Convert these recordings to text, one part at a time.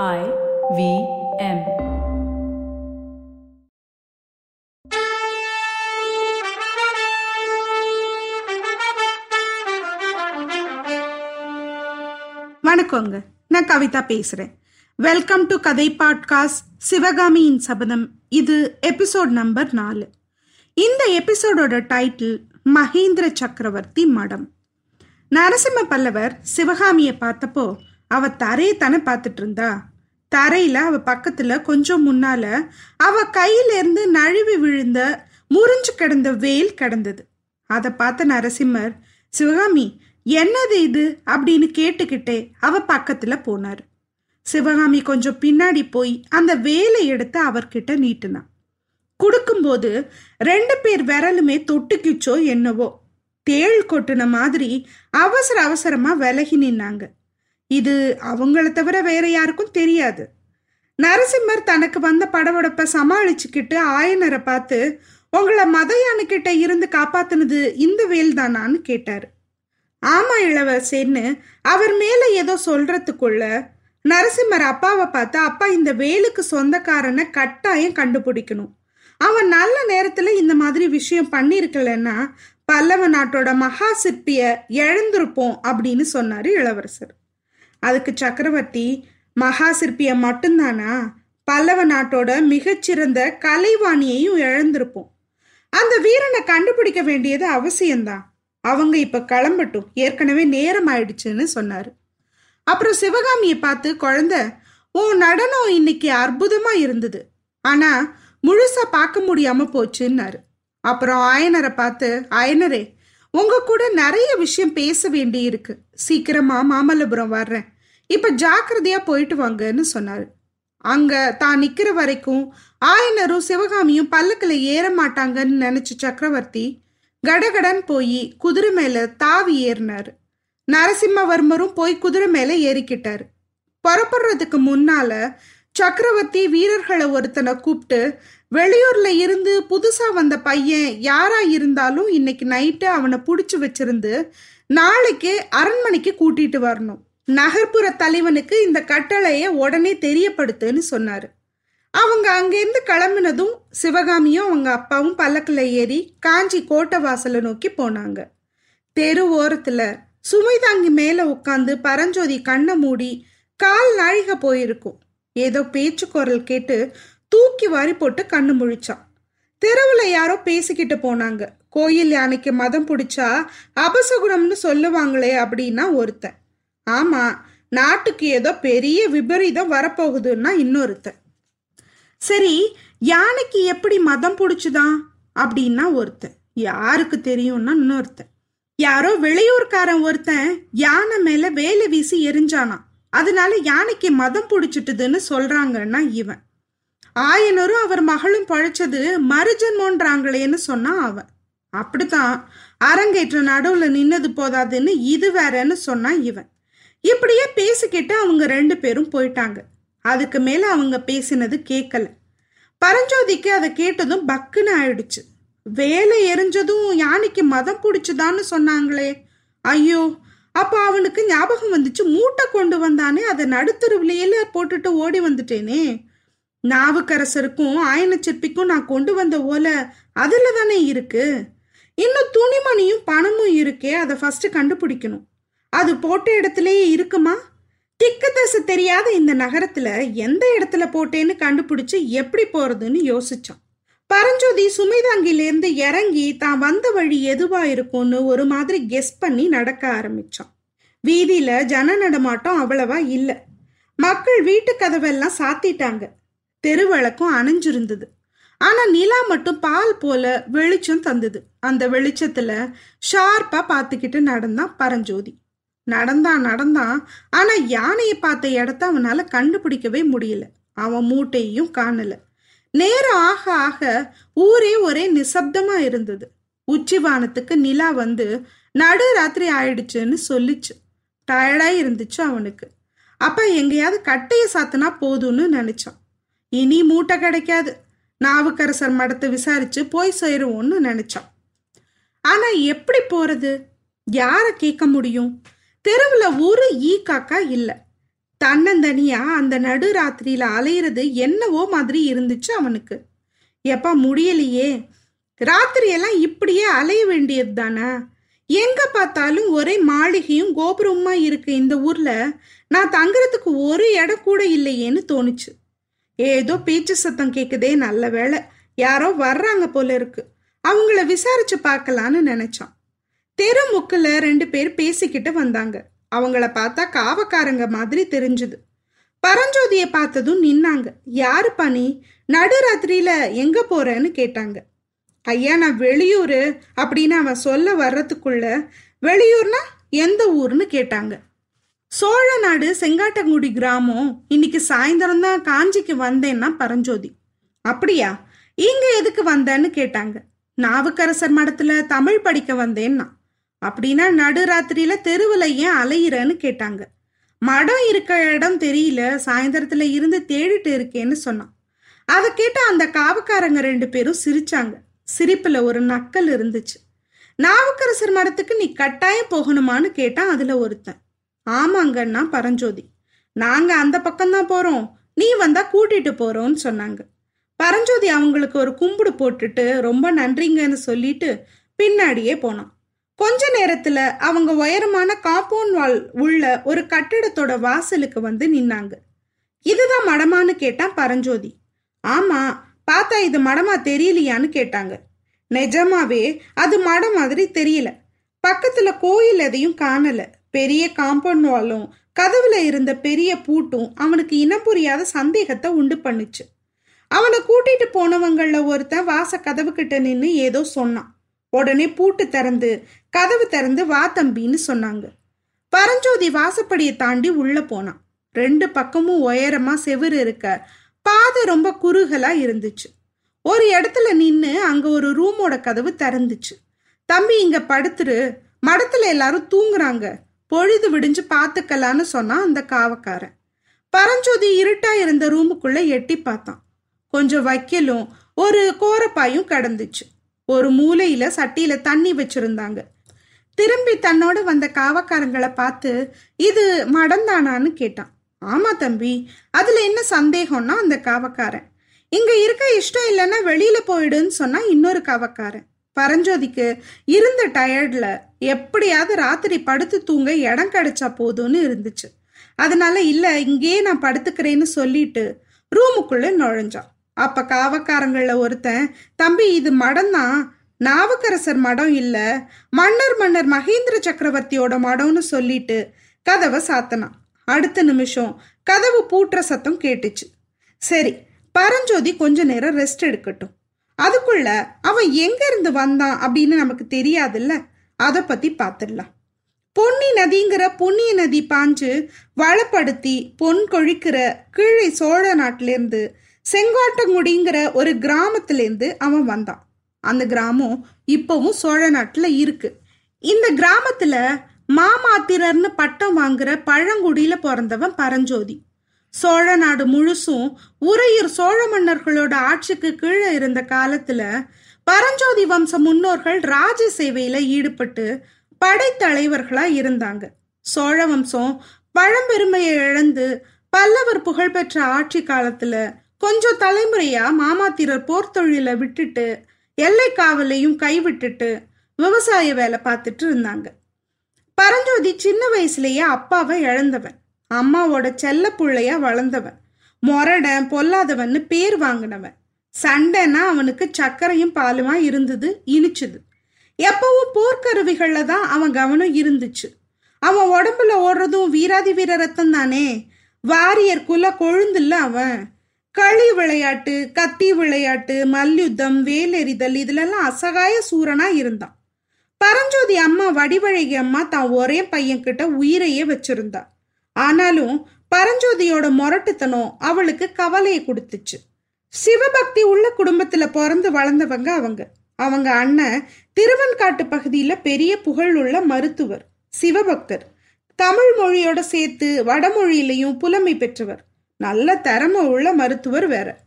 I V M. வணக்கங்க. நான் கவிதா பேசுறேன். வெல்கம் டு கதை பாட்காஸ்ட் சிவகாமியின் சபதம். இது எபிசோட் நம்பர் நாலு. இந்த எபிசோடோட டைட்டில் மகேந்திர சக்கரவர்த்தி மடம். நரசிம்ம பல்லவர் சிவகாமியை பார்த்தப்போ அவ தரையை தானே பார்த்துட்டு இருந்தா தரையில அவ பக்கத்துல கொஞ்சம் முன்னால அவ கையில இருந்து நழுவி விழுந்த முறிஞ்சு கிடந்த வேல் கிடந்தது. அதை பார்த்த நரசிம்மர் சிவகாமி என்னது இது? அப்படின்னு கேட்டுக்கிட்டே அவ பக்கத்துல போனார். சிவகாமி கொஞ்சம் பின்னாடி போய் அந்த வேலை எடுத்து அவர்கிட்ட நீட்டினான் கொடுக்கும்போது ரெண்டு பேர் விரலுமே தொட்டுக்கிச்சோ என்னவோ. தேள் கொட்டுன மாதிரி அவசர அவசரமா விலகி நின்னாங்க. இது அவங்கள தவிர வேற யாருக்கும் தெரியாது. நரசிம்மர் தனக்கு வந்த படபடப்பை சமாளிச்சுக்கிட்டு ஆயனரை பார்த்து உங்களை மதையானுக்கிட்ட இருந்து காப்பாத்தினது இந்த வேல் தானான்னு கேட்டார். ஆமா இளவரசேன்னு அவர் மேல ஏதோ சொல்றதுக்குள்ள நரசிம்மர் அப்பாவை பார்த்து அப்பா இந்த வேலுக்கு சொந்தக்காரனை கட்டாயம் கண்டுபிடிக்கணும். அவன் நல்ல நேரத்துல இந்த மாதிரி விஷயம் பண்ணிருக்கலன்னா பல்லவ நாட்டோட மகா சிற்பிய இழந்திருப்போம் அப்படின்னு சொன்னாரு இளவரசர். அதுக்கு சக்கரவர்த்தி மகா சிற்பியை மட்டும்தானா? பல்லவ நாட்டோட மிகச்சிறந்த கலைவாணியையும் இழந்திருப்போம். அந்த வீரனை கண்டுபிடிக்க வேண்டியது அவசியம்தான். அவங்க இப்ப கிளம்பட்டும். ஏற்கனவே நேரம் ஆயிடுச்சுன்னு சொன்னாரு. அப்புறம் சிவகாமியை பார்த்து குழந்த உன் நடனம் இன்னைக்கு அற்புதமா இருந்தது. ஆனா முழுசா பார்க்க முடியாம போச்சுன்னாரு. அப்புறம் ஆயனரை பார்த்து ஆயனரே உங்க கூட நிறைய விஷயம் பேச வேண்டி இருக்கு சீக்கிரமா மாமல்லபுரம் வர்றேன். இப்ப ஜாக்கிரதையா போயிட்டு வாங்கன்னு சொன்னாரு. அங்க தான் நிக்கிற வரைக்கும் ஆயனரும் சிவகாமியும் பல்லக்கில் ஏற மாட்டாங்கன்னு நினைச்ச சக்கரவர்த்தி கடகடன் போய் குதிரை மேல தாவி ஏறினாரு. நரசிம்மவர்மரும் போய் குதிரை மேல ஏறிக்கிட்டாரு. புறப்படுறதுக்கு முன்னால சக்கரவர்த்தி வீரர்களை ஒருத்தனை கூப்பிட்டு வெளியூர்ல இருந்து புதுசா வந்த பையன் யாரா இருந்தாலும் இன்னைக்கு நைட்டு அவனை புடிச்சு வச்சிருந்து நாளைக்கு அரண்மனைக்கு கூட்டிட்டு வரணும். நகர்ப்புற தலைவனுக்கு இந்த கட்டளைய உடனே தெரியப்படுத்துன்னு சொன்னாரு. அவங்க அங்கேருந்து கிளம்பினதும் சிவகாமியும் அவங்க அப்பாவும் பல்லக்கில் ஏறி காஞ்சி கோட்டை வாசலை நோக்கி போனாங்க. தெரு ஓரத்தில் சுமை தாங்கி உட்காந்து பரஞ்சோதி கண்ணை மூடி கால் நாழிக போயிருக்கும். ஏதோ பேச்சு குரல் கேட்டு தூக்கி வாரி போட்டு கண்ணு முழிச்சான். தெருவில் யாரோ பேசிக்கிட்டு போனாங்க. கோயில் யானைக்கு மதம் பிடிச்சா அபசகுணம்னு சொல்லுவாங்களே அப்படின்னா ஒருத்தன். ஆமா நாட்டுக்கு ஏதோ பெரிய விபரீதம் வரப்போகுதுன்னா இன்னொருத்தன். சரி யானைக்கு எப்படி மதம் பிடிச்சுதான் அப்படின்னா ஒருத்தன். யாருக்கு தெரியும்னா இன்னொருத்தன். யாரோ வெளியூர்காரன் ஒருத்தன் யானை மேல வேலை வீசி எரிஞ்சானா அதனால யானைக்கு மதம் பிடிச்சிட்டுதுன்னு சொல்றாங்கன்னா இவன். ஆயனரும் அவர் மகளும் பழைச்சது மறுஜன்மோன்றாங்களேன்னு சொன்னா அவன். அப்படித்தான். அரங்கேற்ற நடுவுல நின்னது போதாதுன்னு இது வேறன்னு சொன்னான் இவன். இப்படியே பேசிக்கிட்டு அவங்க ரெண்டு பேரும் போயிட்டாங்க. அதுக்கு மேல அவங்க பேசினது கேட்கல பரஞ்சோதிக்கு அதை கேட்டதும் பக்குன்னு ஆயிடுச்சு. வேலை எரிஞ்சதும் யானைக்கு மதம் பிடிச்சுதான்னு சொன்னாங்களே. ஐயோ அப்போ அவனுக்கு ஞாபகம் வந்துச்சு மூட்டை கொண்டு வந்தானே அதை நடுத்தருவிலையில போட்டுட்டு ஓடி வந்துட்டேனே. நாவுக்கரசருக்கும் ஆயன சிற்பிக்கும் நான் கொண்டு வந்த ஓலை அதுல தானே இருக்கு? இன்னும் துணிமணியும் பணமும் இருக்கே அதை ஃபர்ஸ்ட் கண்டுபிடிக்கணும். அது போட்ட இடத்துலயே இருக்குமா? திக்கு தசை தெரியாத இந்த நகரத்துல எந்த இடத்துல போட்டேன்னு கண்டுபிடிச்சு எப்படி போறதுன்னு யோசிச்சான். பரஞ்சோதி சுமைதாங்கிலேருந்து இறங்கி தான் வந்த வழி எதுவா இருக்கும்னு ஒரு மாதிரி கெஸ் பண்ணி நடக்க ஆரம்பிச்சான். வீதியில ஜன நடமாட்டம் அவ்வளவா இல்லை. மக்கள் வீட்டு கதவெல்லாம் சாத்திட்டாங்க. தெருவிளக்கும் அணைஞ்சிருந்தது. ஆனா நிலா மட்டும் பால் போல வெளிச்சம் தந்தது. அந்த வெளிச்சத்துல ஷார்ப்பா பார்த்துக்கிட்டு நடந்தான் பரஞ்சோதி. நடந்தான் நடந்தான். ஆனா யானையை பார்த்த இடத்த அவனால கண்டுபிடிக்கவே முடியல. அவன் மூட்டையும் காணல. நேரம் ஆக ஆக ஊரே ஒரே நிசப்தமா இருந்தது. உச்சிவானத்துக்கு நிலா வந்து நடு ராத்திரி ஆயிடுச்சுன்னு சொல்லிச்சு. டயர்டாக இருந்துச்சு அவனுக்கு. அப்ப எங்கேயாவது கட்டையை சாத்தினா போதும்னு நினைச்சான். இனி மூட்டை கிடைக்காது. நாவுக்கரசர் மடத்தை விசாரிச்சு போய் சேருவோம்னு நினைச்சான். ஆனா எப்படி போறது? யார கேட்க முடியும்? தெருவுல ஒரு ஈ காக்கா இல்ல. தன்னந்தனியா அந்த நடு ராத்திரியில அலையிறது என்னவோ மாதிரி இருந்துச்சு அவனுக்கு. எப்பா முடியலையே. ராத்திரியெல்லாம் இப்படியே அலைய வேண்டியது தானே? எங்க பார்த்தாலும் ஒரே மாளிகையும் கோபுரமா இருக்கு இந்த ஊர்ல? நான் தங்குறதுக்கு ஒரு இடம் கூட இல்லையேன்னு தோணுச்சு. ஏதோ பீச்சு சத்தம் கேக்குதே நல்ல வேலை யாரோ வர்றாங்க போல இருக்கு. அவங்கள விசாரிச்சு பார்க்கலான்னு நினைச்சான். தெரு முக்கில் ரெண்டு பேர் பேசிக்கிட்டு வந்தாங்க. அவங்கள பார்த்தா காவக்காரங்க மாதிரி தெரிஞ்சுது. பரஞ்சோதியை பார்த்ததும் நின்னாங்க. யாரு பணி நடுராத்திரியில எங்க போறேன்னு கேட்டாங்க. ஐயா நான் வெளியூர் அப்படின்னு அவன் சொல்ல வர்றதுக்குள்ள வெளியூர்னா எந்த ஊர்னு கேட்டாங்க. சோழ நாடு செங்காட்டங்குடி கிராமம் இன்னைக்கு சாயந்தரம் தான் காஞ்சிக்கு வந்தேன்னா பரஞ்சோதி. அப்படியா? இங்க எதுக்கு வந்தேன்னு கேட்டாங்க. நாவுக்கரசர் மடத்துல தமிழ் படிக்க வந்தேன்னா. அப்படின்னா நடுராத்திரியில தெருவில் ஏன் அலையிறன்னு கேட்டாங்க. மடம் இருக்க இடம் தெரியல சாயந்தரத்துல இருந்து தேடிட்டு இருக்கேன்னு சொன்னான். அதை கேட்ட அந்த காவக்காரங்க ரெண்டு பேரும் சிரிச்சாங்க. சிரிப்புல ஒரு நக்கல் இருந்துச்சு. நாவுக்கரசர் மடத்துக்கு நீ கட்டாயம் போகணுமான்னு கேட்டான் அதுல ஒருத்தன். ஆமாங்கன்னா பரஞ்சோதி. நாங்க அந்த பக்கம்தான் போறோம். நீ வந்தா கூட்டிட்டு போறோம்னு சொன்னாங்க. பரஞ்சோதி அவங்களுக்கு ஒரு கும்பிடு போட்டுட்டு ரொம்ப நன்றிங்கன்னு சொல்லிட்டு பின்னாடியே போனான். கொஞ்ச நேரத்துல அவங்க உயரமான காம்பவுண்ட் வால் உள்ள ஒரு கட்டிடத்தோட வாசலுக்கு வந்து நின்னாங்க. இதுதான் மடமான்னு கேட்டான் பரஞ்சோதி. ஆமா பார்த்தா இது மடமா தெரியலையான்னு கேட்டாங்க. நிஜமாவே அது மடம் மாதிரி தெரியல. பக்கத்துல கோயில் எதையும் காணல. பெரிய காம்பவுண்ட் வாலும் கதவுல இருந்த பெரிய பூட்டும் அவனுக்கு இனம் புரியாத சந்தேகத்தை உண்டு பண்ணுச்சு. அவனை கூட்டிட்டு போனவங்கள ஒருத்தன் வாச கதவு கிட்ட நின்று ஏதோ சொன்னான். உடனே பூட்டு திறந்து கதவு திறந்து வா தம்பின்னு சொன்னாங்க. பரஞ்சோதி வாசப்படியை தாண்டி உள்ள போனான். ரெண்டு பக்கமும் உயரமா செவுரு இருக்க பாதை ரொம்ப குறுகலா இருந்துச்சு. ஒரு இடத்துல நின்று அங்க ஒரு ரூமோட கதவு திறந்துச்சு. தம்பி இங்க படுத்துரு மடத்துல எல்லாரும் தூங்குறாங்க. பொழுது விடிஞ்சு பார்த்துக்கலான்னு சொன்னான் அந்த காவக்காரன். பரஞ்சோதி இருட்டா இருந்த ரூமுக்குள்ள எட்டி பார்த்தான். கொஞ்சம் வைக்கலும் ஒரு கோரப்பாயும் கடந்துச்சு. ஒரு மூலையில சட்டியில தண்ணி வச்சிருந்தாங்க. திரும்பி தன்னோட வந்த காவக்காரங்களை பார்த்து இது மடந்தானான்னு கேட்டான். ஆமா தம்பி அதுல என்ன சந்தேகம்னா அந்த காவக்காரன். இங்க இருக்க இஷ்டம் இல்லைன்னா வெளியில போயிடுன்னு சொன்னா இன்னொரு காவக்காரன். பரஞ்சோதிக்கு இருந்த டயர்டில் எப்படியாவது ராத்திரி படுத்து தூங்க இடம் கிடைச்சா போதும்னு இருந்துச்சு. அதனால இல்லை இங்கேயே நான் படுத்துக்கிறேன்னு சொல்லிட்டு ரூமுக்குள்ளே நுழைஞ்சான். அப்போ காவக்காரங்களில் ஒருத்தன் தம்பி இது மடம் தான் நாவுக்கரசர் மடம் இல்லை. மன்னர் மன்னர் மகேந்திர சக்கரவர்த்தியோட மடம்னு சொல்லிட்டு கதவை சாத்தனான். அடுத்த நிமிஷம் கதவு பூட்டுற சத்தம் கேட்டுச்சு. சரி பரஞ்சோதி கொஞ்ச நேரம் ரெஸ்ட் எடுக்கட்டும். அதுக்குள்ள அவன் எங்க இருந்து வந்தான் அப்படின்னு நமக்கு தெரியாதுல்ல? அதை பத்தி பார்த்துடலாம் பொன்னி நதிங்கிற புண்ணிய நதி பாஞ்சு வளப்படுத்தி பொன் கொழிக்கிற கீழே சோழ நாட்டிலேருந்து செங்கோட்டங்குடிங்கிற ஒரு கிராமத்திலேருந்து அவன் வந்தான். அந்த கிராமம் இப்பவும் சோழ நாட்டில் இருக்கு. இந்த கிராமத்தில் மாமாத்திரர்னு பட்டம் வாங்குற பழங்குடியில் பிறந்தவன் பரஞ்சோதி. சோழ நாடு முழுசும் உறையூர் சோழ மன்னர்களோட ஆட்சிக்கு கீழே இருந்த காலத்துல பரஞ்சோதி வம்ச முன்னோர்கள் ராஜ சேவையில ஈடுபட்டு படைத்தலைவர்களா இருந்தாங்க. சோழ வம்சம் பழம்பெருமையை இழந்து பல்லவர் புகழ்பெற்ற ஆட்சி காலத்துல கொஞ்சம் தலைமுறையா மாமாத்திரர் போர்த்தொழில விட்டுட்டு எல்லை காவலையும் கைவிட்டுட்டு விவசாய வேலை பார்த்துட்டு இருந்தாங்க. பரஞ்சோதி சின்ன வயசுலயே அப்பாவை இழந்தவன். அம்மாவோட செல்ல பிள்ளையா வளர்ந்தவன். மொரடன் பொல்லாதவன்னு பேர் வாங்கினவன். சண்டைனா அவனுக்கு சர்க்கரையும் பாலுமா இருந்தது இனிச்சுது. எப்பவும் போர்க்கருவிகள்ல தான் அவன் கவனம் இருந்துச்சு. அவன் உடம்புல ஓடுறதும் வீராதி வீர ரத்தம் தானே. வாரியர் குல கொழுந்துல்ல அவன். களி விளையாட்டு கத்தி விளையாட்டு மல்யுத்தம் வேலெறிதல் இதுலெல்லாம் அசகாய சூரனா இருந்தான். பரஞ்சோதி அம்மா வடிவழகி அம்மா தான் ஒரே பையன் கிட்ட உயிரையே வச்சிருந்தா. ஆனாலும் பரஞ்சோதியோட முரட்டுத்தனம் அவளுக்கு கவலையை கொடுத்துச்சு. சிவபக்தி உள்ள குடும்பத்துல பிறந்து வளர்ந்தவங்க அவங்க. அவங்க அண்ணன் திருவன்காட்டு பகுதியில பெரிய புகழ் உள்ள மருத்துவர் சிவபக்தர். தமிழ் மொழியோட சேர்த்து வடமொழியிலையும் புலமை பெற்றவர். நல்ல திறமை உள்ள மருத்துவர் வேற.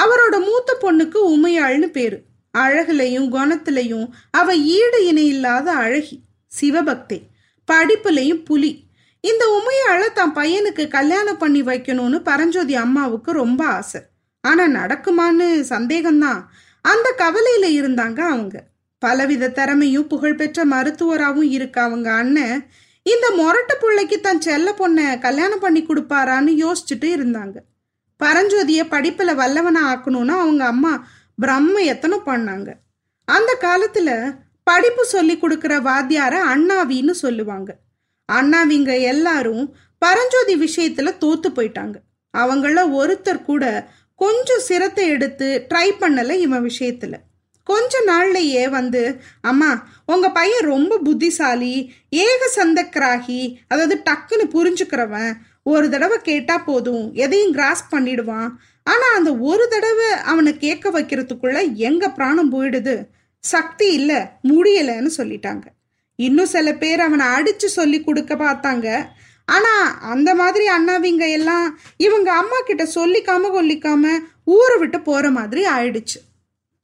அவரோட மூத்த பொண்ணுக்கு உமையாள்னு பேரு. அழகுலையும் குணத்திலையும் அவ ஈடு இணை இல்லாத அழகி சிவபக்தி. படிப்புலையும் புலி. இந்த உமையாள தான் பையனுக்கு கல்யாணம் பண்ணி வைக்கணும்னு பரஞ்சோதி அம்மாவுக்கு ரொம்ப ஆசை. ஆனா நடக்குமான்னு சந்தேகம்தான். அந்த கவலையில இருந்தாங்க அவங்க. பலவித திறமையும் புகழ்பெற்ற மருத்துவராகவும் இருக்க அவங்க அண்ணன் இந்த மொரட்ட பிள்ளைக்கு தன் செல்ல பொண்ணை கல்யாணம் பண்ணி கொடுப்பாரான்னு யோசிச்சுட்டு இருந்தாங்க. பரஞ்சோதிய படிப்புல வல்லவனா ஆக்கணும்னு அவங்க அம்மா பிரம்ம எத்தனை பண்ணாங்க. அந்த காலத்துல படிப்பு சொல்லி கொடுக்குற வாத்தியார அண்ணாவின்னு சொல்லுவாங்க. அண்ணாவிங்க எல்லாரும் பரஞ்சோதி விஷயத்துல தோத்து போயிட்டாங்க. அவங்கள ஒருத்தர் கூட கொஞ்சம் சிரத்தை எடுத்து ட்ரை பண்ணல இவன் விஷயத்துல. கொஞ்ச நாள்லயே வந்து அம்மா உங்க பையன் ரொம்ப புத்திசாலி ஏக சந்தக்கிராகி அதாவது டக்குன்னு புரிஞ்சுக்கிறவன் ஒரு தடவை கேட்டா போதும் எதையும் கிராஸ் பண்ணிடுவான். ஆனா அந்த ஒரு தடவை அவனை கேட்க வைக்கிறதுக்குள்ள எங்க பிராணம் போயிடுது? சக்தி இல்ல முடியலன்னு சொல்லிட்டாங்க. இன்னும் சில பேர் அவனை அடிச்சு சொல்லி கொடுக்க பார்த்தாங்க. ஆனா அந்த மாதிரி அண்ணாவிங்க எல்லாம் இவங்க அம்மா கிட்ட சொல்லிக்காம கொல்லிக்காம ஊரை விட்டு போற மாதிரி ஆயிடுச்சு.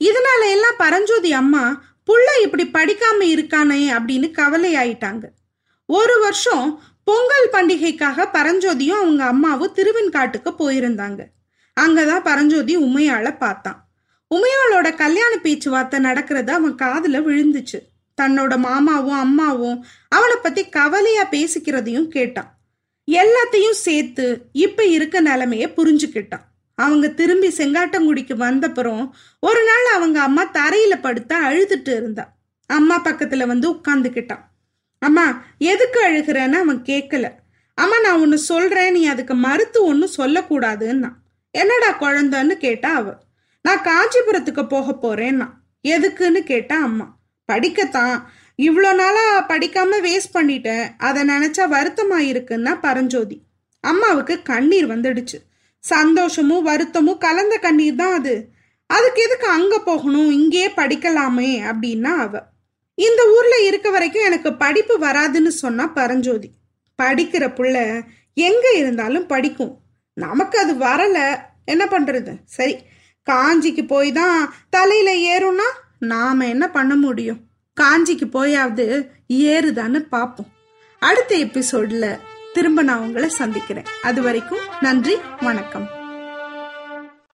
இதனால எல்லாம் பரஞ்சோதி அம்மா புள்ள இப்படி படிக்காம இருக்கானே அப்படின்னு கவலை ஆயிட்டாங்க ஒரு வருஷம் பொங்கல் பண்டிகைக்காக பரஞ்சோதியும் அவங்க அம்மாவும் திருவெண்காட்டுக்கு போயிருந்தாங்க. அங்கதான் பரஞ்சோதி உமையால பார்த்தான். உமையாளோட கல்யாண பேச்சுவார்த்தை நடக்கிறது அவன் காதுல விழுந்துச்சு. தன்னோட மாமாவும் அம்மாவும் அவனை பத்தி கவலையா பேசிக்கிறதையும் கேட்டான். எல்லாத்தையும் சேர்த்து இப்ப இருக்க நிலைமைய புரிஞ்சுக்கிட்டான். அவங்க திரும்பி செங்காட்டங்குடிக்கு வந்தப்புறம் ஒரு நாள் அவங்க அம்மா தரையில படுத்தா அழுதுட்டு இருந்தா. அம்மா பக்கத்துல வந்து உட்காந்துக்கிட்டான் அம்மா எதுக்கு அழுகிறேன்னு அவன் கேட்கல அம்மா நான் ஒன்று சொல்றேன் நீ அதுக்கு மறுத்து ஒன்றும் சொல்லக்கூடாதுன்னா. என்னடா குழந்தைன்னு கேட்டா அவ. நான் காஞ்சிபுரத்துக்கு போக போறேன்னா. எதுக்குன்னு கேட்டா அம்மா. படிக்கத்தான். இவ்வளோ நாளா படிக்காம வேஸ்ட் பண்ணிட்டேன். அதை நினைச்சா வருத்தமா இருக்குன்னா பரஞ்சோதி. அம்மாவுக்கு கண்ணீர் வந்துடுச்சு. சந்தோஷமும் வருத்தமும் கலந்த கண்ணீர் தான் அது. அதுக்கு எதுக்கு அங்க போகணும்? இங்கேயே படிக்கலாமே அப்படின்னா அவ. இந்த ஊர்ல இருக்க வரைக்கும் எனக்கு படிப்பு வராதுன்னு சொன்னா பரஞ்சோதி. படிக்கிற புள்ள எங்க இருந்தாலும் படிக்கும். நமக்கு அது வரல. என்ன பண்றது? சரி காஞ்சிக்கு போய் தான் தலையில ஏறும்னா நாம என்ன பண்ண முடியும்? காஞ்சிக்கு போயாவது ஏறுதான்னு பார்ப்போம் அடுத்த எபிசோட்ல திரும்ப நான் உங்களை சந்திக்கிறேன். அது வரைக்கும் நன்றி வணக்கம்.